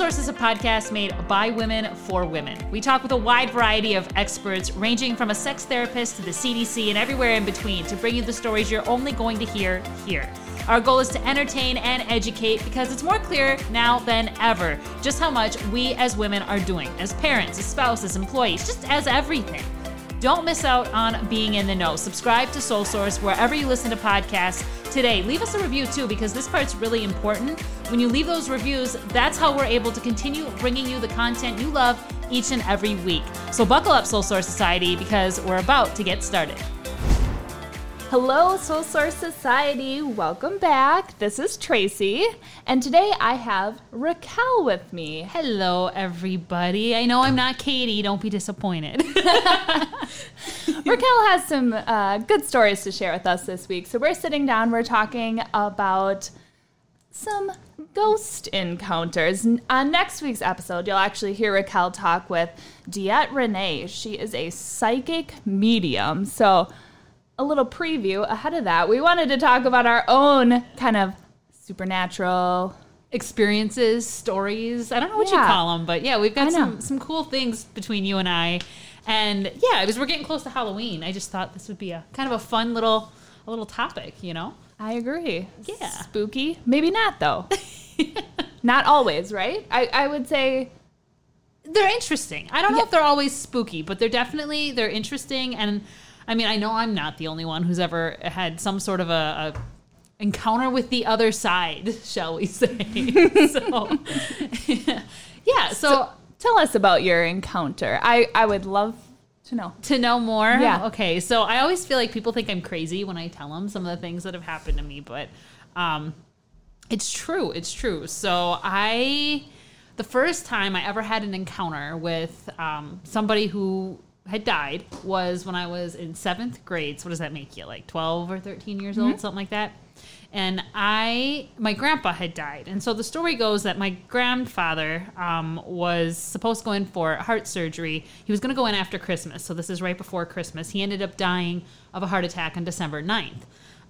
Source is a podcast made by women for women. We talk with a wide variety of experts, ranging from a sex therapist to the CDC and everywhere in between, to bring you the stories you're only going to hear here. Our goal is to entertain and educate because it's more clear now than ever just how much we as women are doing, as parents, as spouses, employees, just as everything. Don't miss out on being in the know. Subscribe to Soul Source wherever you listen to podcasts today. Leave us a review too, because this part's really important. When you leave those reviews, that's how we're able to continue bringing you the content you love each and every week. So buckle up, Soul Source Society, because we're about to get started. Hello, Soul Source Society. Welcome back. This is Tracy, and today I have Raquel with me. Hello, everybody. I know I'm not Katie. Don't be disappointed. Raquel has some uh, good stories to share with us this week. So we're sitting down, we're talking about some ghost encounters. On next week's episode, you'll actually hear Raquel talk with Diet Renee. She is a psychic medium. So a little preview ahead of that. We wanted to talk about our own kind of supernatural experiences, stories. I don't know what Yeah. you call them, but yeah, we've got some some cool things between you and I. And yeah, because we're getting close to Halloween, I just thought this would be a kind of a fun little a little topic, you know? I agree. Yeah. Spooky. Maybe not, though. not always, right? I, I would say, They're interesting. I don't know Yeah. if they're always spooky, but they're definitely they're interesting. And I mean, I know I'm not the only one who's ever had some sort of a, a encounter with the other side, shall we say? so yeah, so tell us about your encounter. I, I would love to know. to know more Yeah. okay so i always feel like people think i'm crazy when i tell them some of the things that have happened to me but um it's true it's true so i the first time i ever had an encounter with um, somebody who had died was when i was in seventh grade so what does that make you like 12 or 13 years old something like that and I, my grandpa had died, and so the story goes that my grandfather um, was supposed to go in for heart surgery. He was going to go in after Christmas, so this is right before Christmas. He ended up dying of a heart attack on December 9th.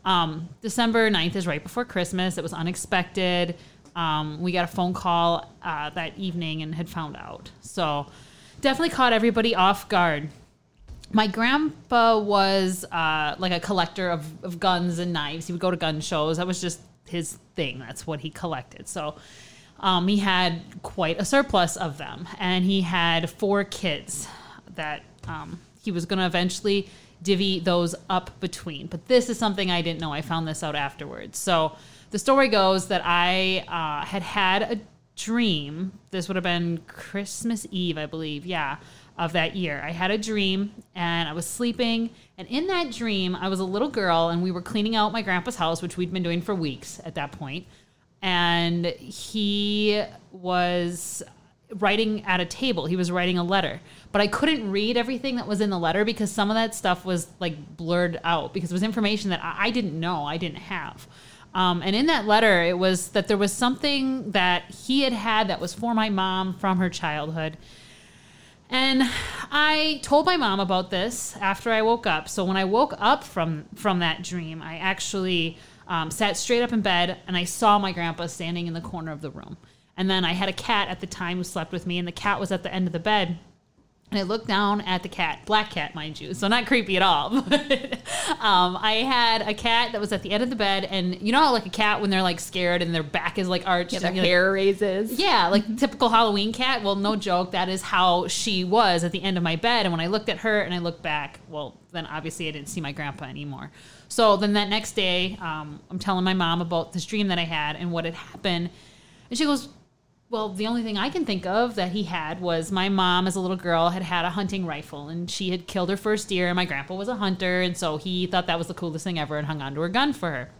Um, December 9th is right before Christmas. It was unexpected. Um, we got a phone call uh, that evening and had found out. So definitely caught everybody off guard my grandpa was uh, like a collector of, of guns and knives. He would go to gun shows. That was just his thing. That's what he collected. So um, he had quite a surplus of them, and he had four kids that um, he was going to eventually divvy those up between. But this is something I didn't know. I found this out afterwards. So the story goes that I uh, had had a dream. This would have been Christmas Eve, I believe. Yeah of that year. I had a dream and I was sleeping. And in that dream, I was a little girl and we were cleaning out my grandpa's house, which we'd been doing for weeks at that point. And he was writing at a table. He was writing a letter. But I couldn't read everything that was in the letter because some of that stuff was like blurred out because it was information that I didn't know, I didn't have. Um, and in that letter, it was that there was something that he had had that was for my mom from her childhood. And I told my mom about this after I woke up. So when I woke up from from that dream, I actually um, sat straight up in bed and I saw my grandpa standing in the corner of the room. And then I had a cat at the time who slept with me, and the cat was at the end of the bed. And I looked down at the cat, black cat, mind you, so not creepy at all. Um, I had a cat that was at the end of the bed, and you know how like a cat when they're like scared and their back is like arched, Yeah, their and you're like, hair raises. yeah, like typical Halloween cat. Well, no joke. That is how she was at the end of my bed. And when I looked at her and I looked back, well, then obviously I didn't see my grandpa anymore. So then that next day, um, I'm telling my mom about this dream that I had and what had happened. And she goes, well, the only thing I can think of that he had was my mom, as a little girl, had had a hunting rifle and she had killed her first deer. And my grandpa was a hunter. And so he thought that was the coolest thing ever and hung onto her gun for her.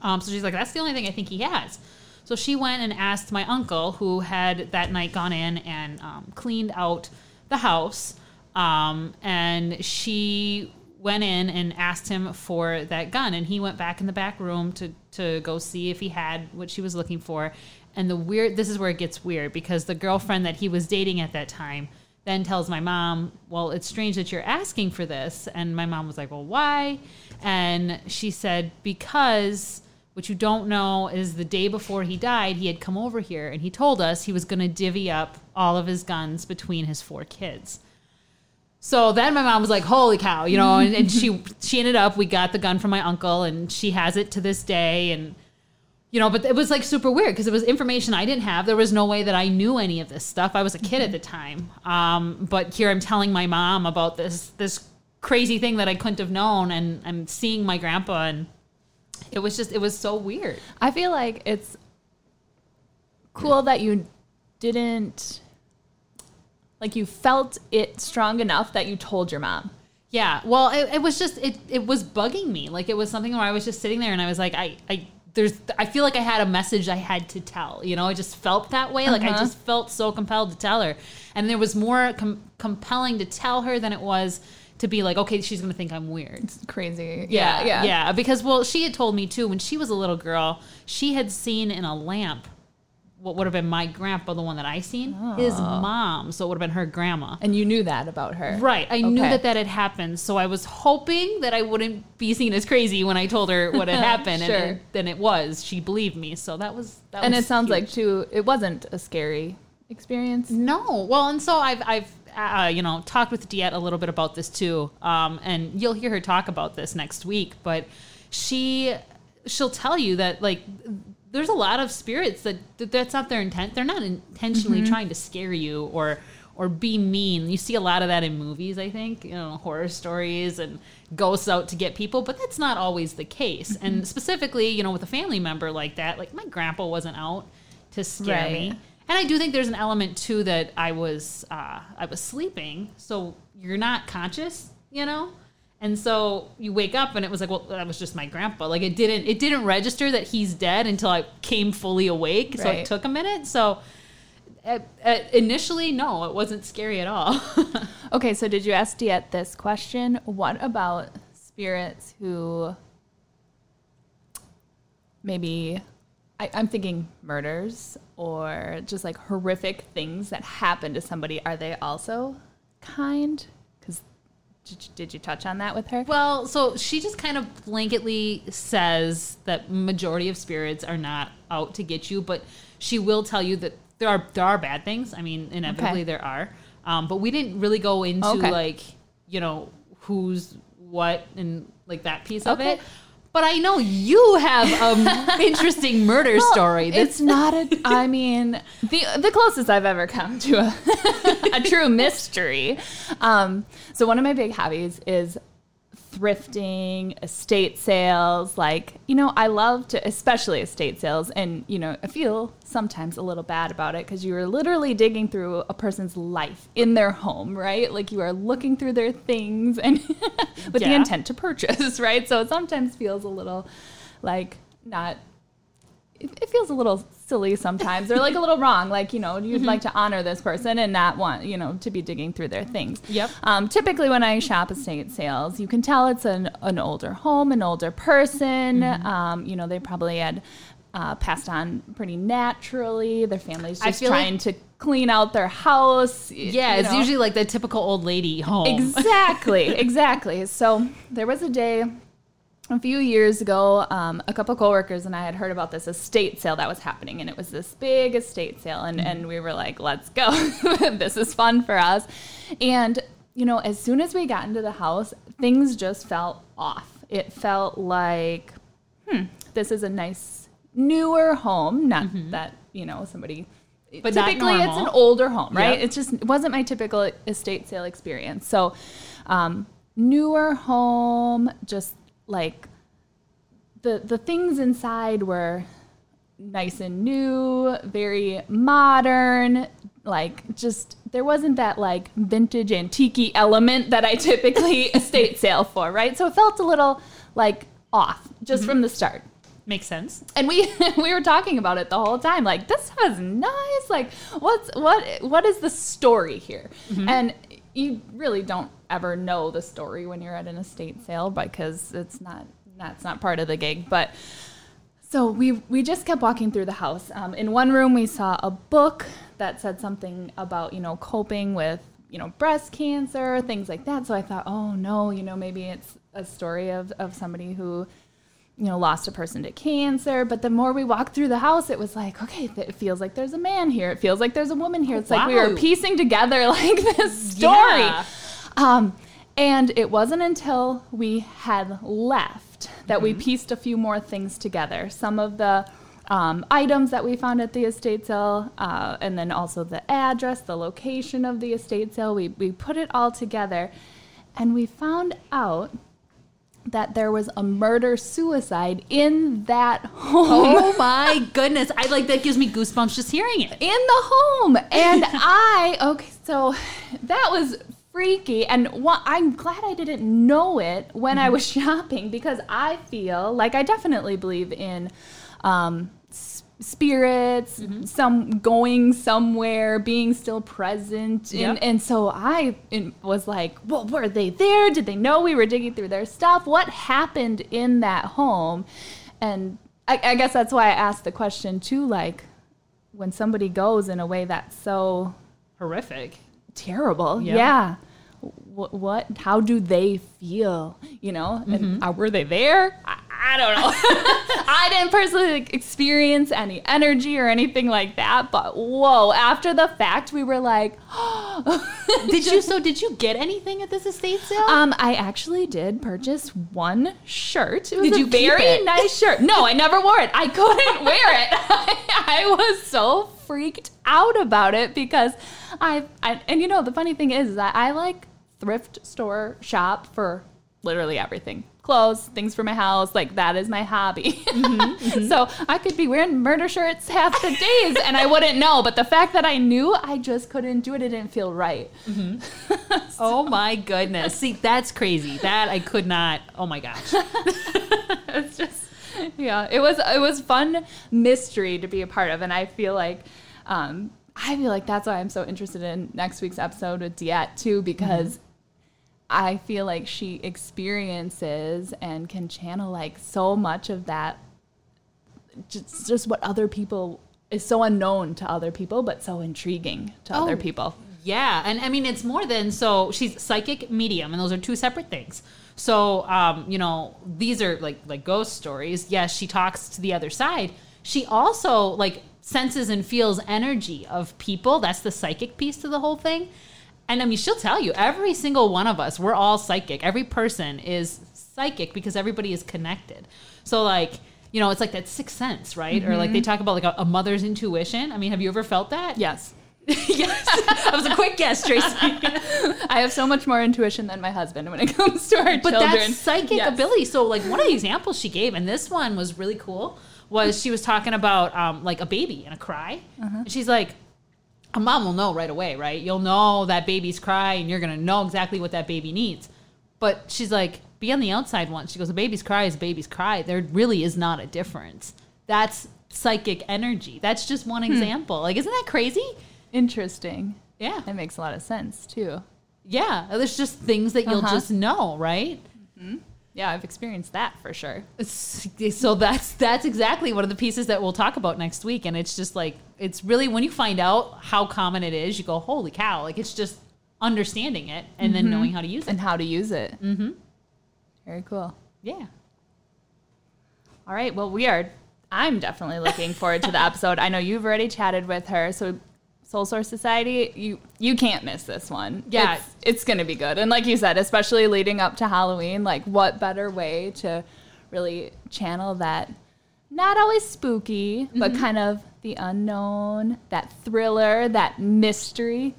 Um, so she's like, that's the only thing I think he has. So she went and asked my uncle, who had that night gone in and um, cleaned out the house. Um, and she went in and asked him for that gun. And he went back in the back room to, to go see if he had what she was looking for. And the weird, this is where it gets weird because the girlfriend that he was dating at that time then tells my mom, Well, it's strange that you're asking for this. And my mom was like, Well, why? And she said, Because What you don't know is the day before he died, he had come over here and he told us he was going to divvy up all of his guns between his four kids. So then my mom was like, "Holy cow!" You know, and, and she she ended up. We got the gun from my uncle, and she has it to this day. And you know, but it was like super weird because it was information I didn't have. There was no way that I knew any of this stuff. I was a kid at the time. Um, but here I'm telling my mom about this this crazy thing that I couldn't have known, and I'm seeing my grandpa, and it was just it was so weird. I feel like it's cool that you didn't like you felt it strong enough that you told your mom. Yeah. Well, it, it was just it it was bugging me. Like it was something where I was just sitting there and I was like, I I there's I feel like I had a message I had to tell. You know, I just felt that way. Like I Uh-huh. just felt so compelled to tell her, and there was more com- compelling to tell her than it was to be like, okay, she's gonna think I'm weird. It's crazy. Yeah, yeah. yeah. Because well, she had told me too when she was a little girl, she had seen in a lamp what would have been my grandpa, the one that I seen, his mom. So it would have been her grandma. And you knew that about her. Right. I knew that that had happened. So I was hoping that I wouldn't be seen as crazy when I told her what had happened. Sure. And then it was. She believed me. So that was that And was it sounds huge. like too it wasn't a scary experience. No. Well, and so I've I've uh, you know talked with Diet a little bit about this too, um, and you'll hear her talk about this next week. But she she'll tell you that like there's a lot of spirits that, that that's not their intent. They're not intentionally trying to scare you or or be mean. You see a lot of that in movies. I think you know horror stories and ghosts out to get people, but that's not always the case. And specifically, you know, with a family member like that, like my grandpa wasn't out to scare Right. me. And I do think there's an element too that I was uh, I was sleeping, so you're not conscious, you know. And so you wake up and it was like, well, that was just my grandpa. Like it didn't it didn't register that he's dead until I came fully awake. So it took a minute. So uh, uh, initially, no, it wasn't scary at all. Okay, so did you ask Diet this question? What about spirits who maybe I, I'm thinking murders or just like horrific things that happen to somebody? Are they also kind? Did you, did you touch on that with her? Well, so she just kind of blanketly says that majority of spirits are not out to get you, but she will tell you that there are there are bad things. I mean, inevitably Okay. there are. Um, but we didn't really go into Okay. like you know who's what and like that piece of it. But I know you have an interesting murder Well, story. That's It's not a. I mean, the the closest I've ever come to a, a true mystery. Um, so one of my big hobbies is thrifting, estate sales. Like you know, I love to, especially estate sales, and you know, I feel sometimes a little bad about it because you are literally digging through a person's life in their home, right? Like you are looking through their things and with the intent to purchase, right? So it sometimes feels a little like not it, it feels a little silly sometimes or like a little wrong like you know you'd like to honor this person and not want you know to be digging through their things Yep. um, typically when i shop estate sales you can tell it's an, an older home an older person um, you know they probably had uh, passed on pretty naturally their family's just feel like- trying to clean out their house yeah, it's know. usually like the typical old lady home. Exactly, exactly. So there was a day a few years ago, um, a couple of coworkers and I had heard about this estate sale that was happening, and it was this big estate sale, and, and we were like, "Let's go! this is fun for us." And you know, as soon as we got into the house, things just felt off. It felt like, hmm, this is a nice newer home. Not that you know somebody. Mm-hmm. But typically, it's an older home, right? Yep. It just it wasn't my typical estate sale experience. So, um, newer home, just like the the things inside were nice and new, very modern. Like just there wasn't that like vintage antique element that I typically estate sale for, right? So it felt a little like off just mm-hmm. from the start Makes sense. and we we were talking about it the whole time like this is nice like what's what what is the story here mm-hmm. and you really don't ever know the story when you're at an estate sale because it's not that's not part of the gig. But so we we just kept walking through the house. Um, in one room we saw a book that said something about you know coping with you know breast cancer things like that. So i thought oh no you know maybe it's a story of, of somebody who you know, lost a person to cancer. But the more we walked through the house, it was like, okay, it feels like there's a man here. It feels like there's a woman here. It's like we were piecing together like this story. Yeah. Um, and it wasn't until we had left that we pieced a few more things together. Some of the um, items that we found at the estate sale, uh, and then also the address, the location of the estate sale. We, we put it all together, and we found out that there was a murder suicide in that home. Oh my goodness. I like that gives me goosebumps just hearing it. in the home. And I, okay, so that was freaky. And I'm glad I didn't know it when I was shopping because I feel like I definitely believe in um, spirits, some going somewhere, being still present. Yep. And, and so I was like, well, were they there? Did they know we were digging through their stuff? What happened in that home? And I, I guess that's why I asked the question too, like, when somebody goes in a way that's so Horrific. terrible, Yeah. yeah. What, what? How do they feel? You know, and uh, were they there? I, I don't know. I didn't personally like, experience any energy or anything like that. But whoa! After the fact, we were like, Did you so did you get anything at this estate sale? Um, I actually did purchase one shirt. It was Did a you very nice shirt. No, I never wore it. I couldn't wear it. I, was so freaked out about it because I, I and you know the funny thing is that I like thrift store shop for literally everything. Clothes, things for my house, like that is my hobby. Mm-hmm, mm-hmm. so I could be wearing murder shirts half the days and I wouldn't know. But the fact that I knew, I just couldn't do it. It didn't feel right. Mm-hmm. oh my goodness. See, that's crazy. That I could not. Oh my gosh. it's just yeah it was it was fun mystery to be a part of and i feel like um i feel like that's why i'm so interested in next week's episode with diet too because i feel like she experiences and can channel like so much of that just just what other people is so unknown to other people but so intriguing to other Oh. people Yeah, and I mean it's more than so she's psychic medium, and those are two separate things. So, um, you know, these are like like ghost stories. Yes, she talks to the other side. She also like senses and feels energy of people. That's the psychic piece to the whole thing. And I mean, she'll tell you every single one of us, we're all psychic. Every person is psychic because everybody is connected. So, like, you know, it's like that sixth sense, right? Or like they talk about like a, a mother's intuition. I mean, have you ever felt that? yes yes. That was a quick guess, Tracy. I have so much more intuition than my husband when it comes to our but children. But that's psychic Yes. ability. So, like, one of the examples she gave, and this one was really cool, was she was talking about um, like a baby and a cry. Uh-huh. And she's like, a mom will know right away, right? You'll know that baby's cry, and you're gonna know exactly what that baby needs. But she's like, be on the outside once. She goes, a baby's cry is a baby's cry. There really is not a difference. That's psychic energy. That's just one Hmm. example. Like, isn't that crazy? Interesting. Yeah. That makes a lot of sense too. Yeah. There's just things that you'll Uh-huh. just know, right? Yeah, I've experienced that for sure. So that's that's exactly one of the pieces that we'll talk about next week and it's just like it's really when you find out how common it is you go holy cow like it's just understanding it and then knowing how to use it And how to use it. Mm-hmm. Very cool. yeah All right. Well, we are. I'm definitely looking forward to the episode. I know you've already chatted with her, so Soul Source Society, you you can't miss this one. Yeah. it's, it's gonna be good. And like you said, especially leading up to Halloween, like what better way to really channel that? Not always spooky, but kind of the unknown, that thriller, that mystery.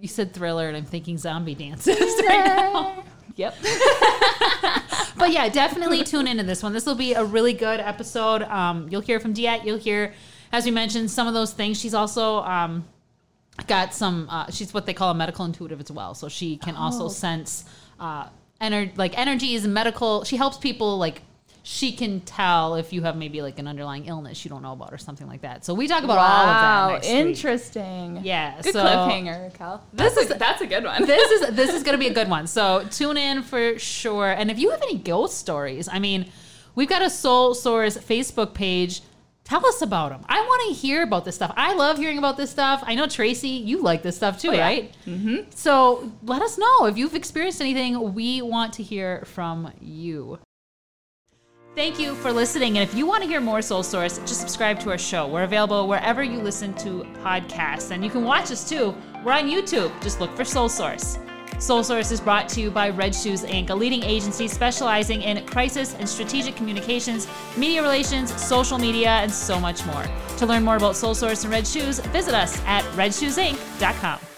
you said thriller and i'm thinking zombie dances right now Yep. but yeah definitely tune into this one this will be a really good episode um, you'll hear from diet you'll hear as we mentioned some of those things she's also um, got some uh, she's what they call a medical intuitive as well so she can also Oh. sense uh, ener- like energies and medical she helps people like she can tell if you have maybe like an underlying illness you don't know about or something like that so we talk about all of that next week. interesting. yeah Good so cliffhanger, Cal. This is that's a good one. this is this is going to be a good one. So tune in for sure. And if you have any ghost stories, I mean, we've got a Soul Source Facebook page. Tell us about them. I want to hear about this stuff. I love hearing about this stuff. I know Tracy, you like this stuff too, Oh, yeah. right? Mm-hmm. So let us know if you've experienced anything. We want to hear from you. Thank you for listening. And if you want to hear more Soul Source, just subscribe to our show. We're available wherever you listen to podcasts. And you can watch us too. We're on YouTube. Just look for Soul Source. Soul Source is brought to you by Red Shoes Inc., a leading agency specializing in crisis and strategic communications, media relations, social media, and so much more. To learn more about Soul Source and Red Shoes, visit us at redshoesinc.com.